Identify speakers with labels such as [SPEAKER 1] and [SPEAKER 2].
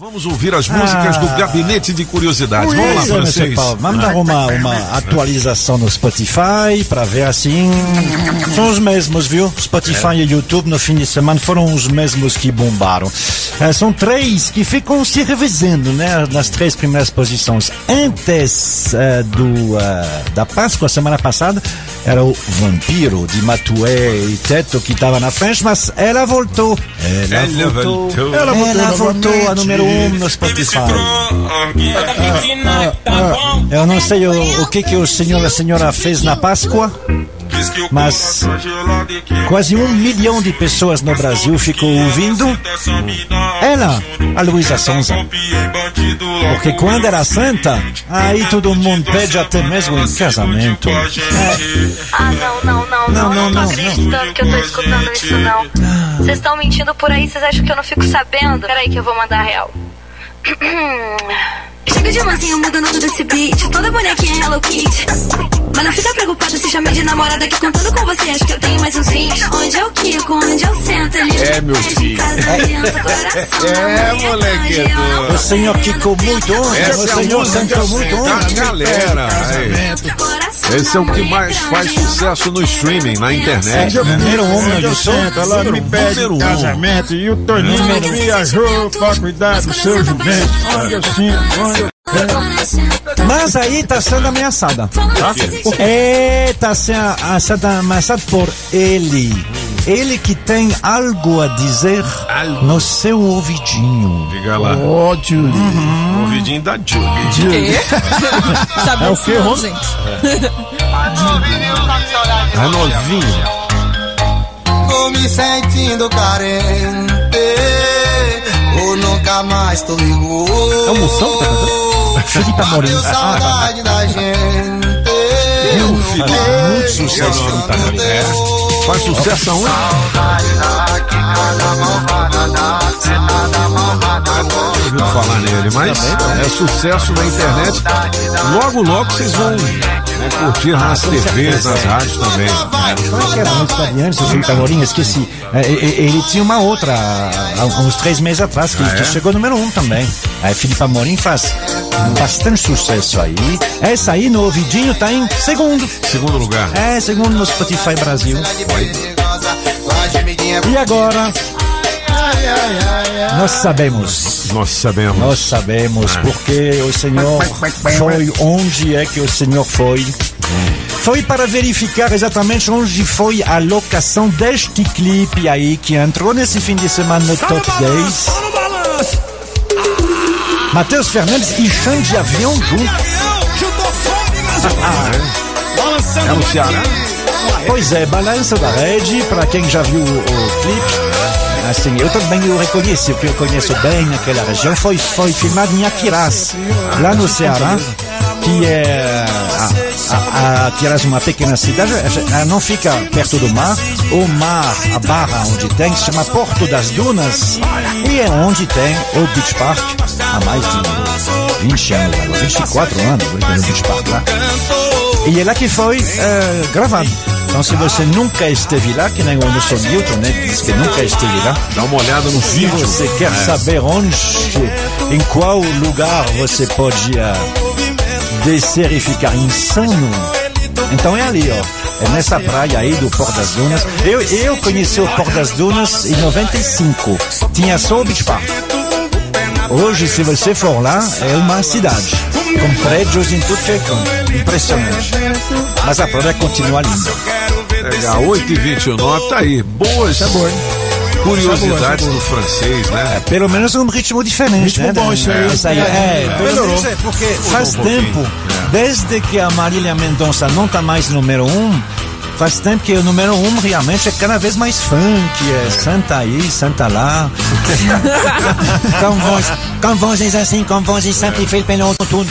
[SPEAKER 1] Vamos ouvir as músicas do Gabinete de Curiosidades. Vamos lá,
[SPEAKER 2] é,
[SPEAKER 1] francês.
[SPEAKER 2] Vamos dar uma, uma atualização no Spotify para ver assim. São os mesmos, viu? Spotify e YouTube no fim de semana foram os mesmos que bombaram. Eh, são três que ficam se revezando, né? Nas três primeiras posições. Antes eh, do, eh, da Páscoa, semana passada, era o Vampiro de Matué e Teto que estava na frente, mas ela voltou. Ela,
[SPEAKER 1] Ela
[SPEAKER 2] voltou.
[SPEAKER 1] voltou.
[SPEAKER 2] Ela voltou,
[SPEAKER 3] Ela
[SPEAKER 2] voltou a número um no Spotify.
[SPEAKER 3] Tá
[SPEAKER 2] Eu não sei o, o que que o senhor e a senhora fez na Páscoa, mas quase um milhão de pessoas no Brasil ficou ouvindo ela, a Luísa Sonza. Porque quando era santa, aí todo mundo pede até mesmo em casamento.
[SPEAKER 4] Ah, não, não, não, não,
[SPEAKER 2] Não,
[SPEAKER 4] não, tô
[SPEAKER 2] não,
[SPEAKER 4] acreditando que eu tô escutando isso, não. Vocês estão mentindo por aí, vocês acham que eu não fico sabendo? Peraí que eu vou mandar a real.
[SPEAKER 5] Chega de mansinho mudando todo esse beat Toda bonequinha Hello Kitty Mas não fica preocupada se chamei de namorada Que contando com você acho que eu tenho mais uns 20 Onde eu quico, onde eu sento ali
[SPEAKER 1] É, meu filho. É, moleque.
[SPEAKER 2] O senhor quicou muito o
[SPEAKER 1] é a
[SPEAKER 2] senhor cantou muito ontem.
[SPEAKER 1] galera. aí. Esse é o que mais faz sucesso no streaming, na internet.
[SPEAKER 2] É, número um
[SPEAKER 3] eu sento, ela me pede
[SPEAKER 1] um.
[SPEAKER 3] casamento e o Toninho viajou pra cuidar do seu jumento. Onde eu sinto, onde eu
[SPEAKER 2] Mas aí tá sendo ameaçada. É, tá sendo ameaçada por ele. Ele que tem algo a dizer
[SPEAKER 1] Algo.
[SPEAKER 2] no seu ouvidinho.
[SPEAKER 1] Diga lá.
[SPEAKER 3] Ó, Julie.
[SPEAKER 1] O ouvidinho da Julie.
[SPEAKER 6] Sabe
[SPEAKER 3] É o quê,
[SPEAKER 6] não,
[SPEAKER 3] Ron?
[SPEAKER 6] gente?
[SPEAKER 1] A novinha.
[SPEAKER 7] Tô me sentindo carente. Ou nunca mais tô igual.
[SPEAKER 2] É o Moção que tá cantando? Felipe Amorim.
[SPEAKER 7] Bateu
[SPEAKER 2] Ah,
[SPEAKER 7] saudade da gente.
[SPEAKER 1] Felipe.
[SPEAKER 2] muito sucesso, Felipe
[SPEAKER 1] É. Ouvido falar nele, mas é sucesso na internet. Logo, logo vocês vão né, curtir nas TVs, nas rádios também.
[SPEAKER 2] é que era a música de antes, Felipe Amorim? Esqueci. É, Ele tinha uma outra, há uns três meses atrás, que, que chegou número um também. Aí Felipe Amorim faz bastante sucesso aí. Essa aí no ouvidinho tá em segundo.
[SPEAKER 1] Segundo lugar.
[SPEAKER 2] É, segundo no Spotify Brasil. E agora? Nós sabemos.
[SPEAKER 1] Nós sabemos.
[SPEAKER 2] Nós sabemos porque o Senhor foi onde é que o Senhor foi. Foi para verificar exatamente onde foi a locação deste clipe aí que entrou nesse fim de semana no Top 10. Matheus Fernandes e Xande Avião juntos.
[SPEAKER 1] É no Ceará?
[SPEAKER 2] Pois é, Balança da Rede, para quem já viu o, o clipe. Assim, eu também o reconheci, porque eu conheço bem aquela região. Foi, foi filmado em Aquiraz, lá no Ceará, que é a, Aquiraz, uma pequena cidade. Ela não fica perto do mar. O mar, a barra onde tem, se chama Porto das Dunas. E é onde tem o Beach Park há mais de 20 anos, agora, 24 anos, o Beach Park lá. E é lá que foi eh, gravado. Então, se você nunca esteve lá, que nem o Anderson Newton, né, diz que nunca esteve lá,
[SPEAKER 1] Dá uma olhada no
[SPEAKER 2] se
[SPEAKER 1] vídeo.
[SPEAKER 2] você quer saber onde, em qual lugar você pode ah, descer e ficar insano, então é ali, ó. É nessa praia aí do Porto das Dunas. Eu, eu conheci o Porto das Dunas em 95. Tinha só o Beach Park. Hoje, se você for lá, é uma cidade. Com prédios em tudo que é canto. Impressionante. Mas a praia continua linda.
[SPEAKER 1] Legal, 8 e 29 tá aí. Boas curiosidades do francês, né?
[SPEAKER 2] Pelo menos um ritmo diferente,
[SPEAKER 3] Ritmo
[SPEAKER 2] né?
[SPEAKER 3] bom isso aí.
[SPEAKER 2] Isso aí. É,
[SPEAKER 3] Melhorou.
[SPEAKER 2] menos é, porque faz
[SPEAKER 1] um
[SPEAKER 2] tempo, desde que a Marília Mendonça não tá mais número um, faz tempo que o número um realmente é cada vez mais funk, é santa aí, santa lá. com, voz, com vozes assim, com vozes sempre feitas pelo tudo.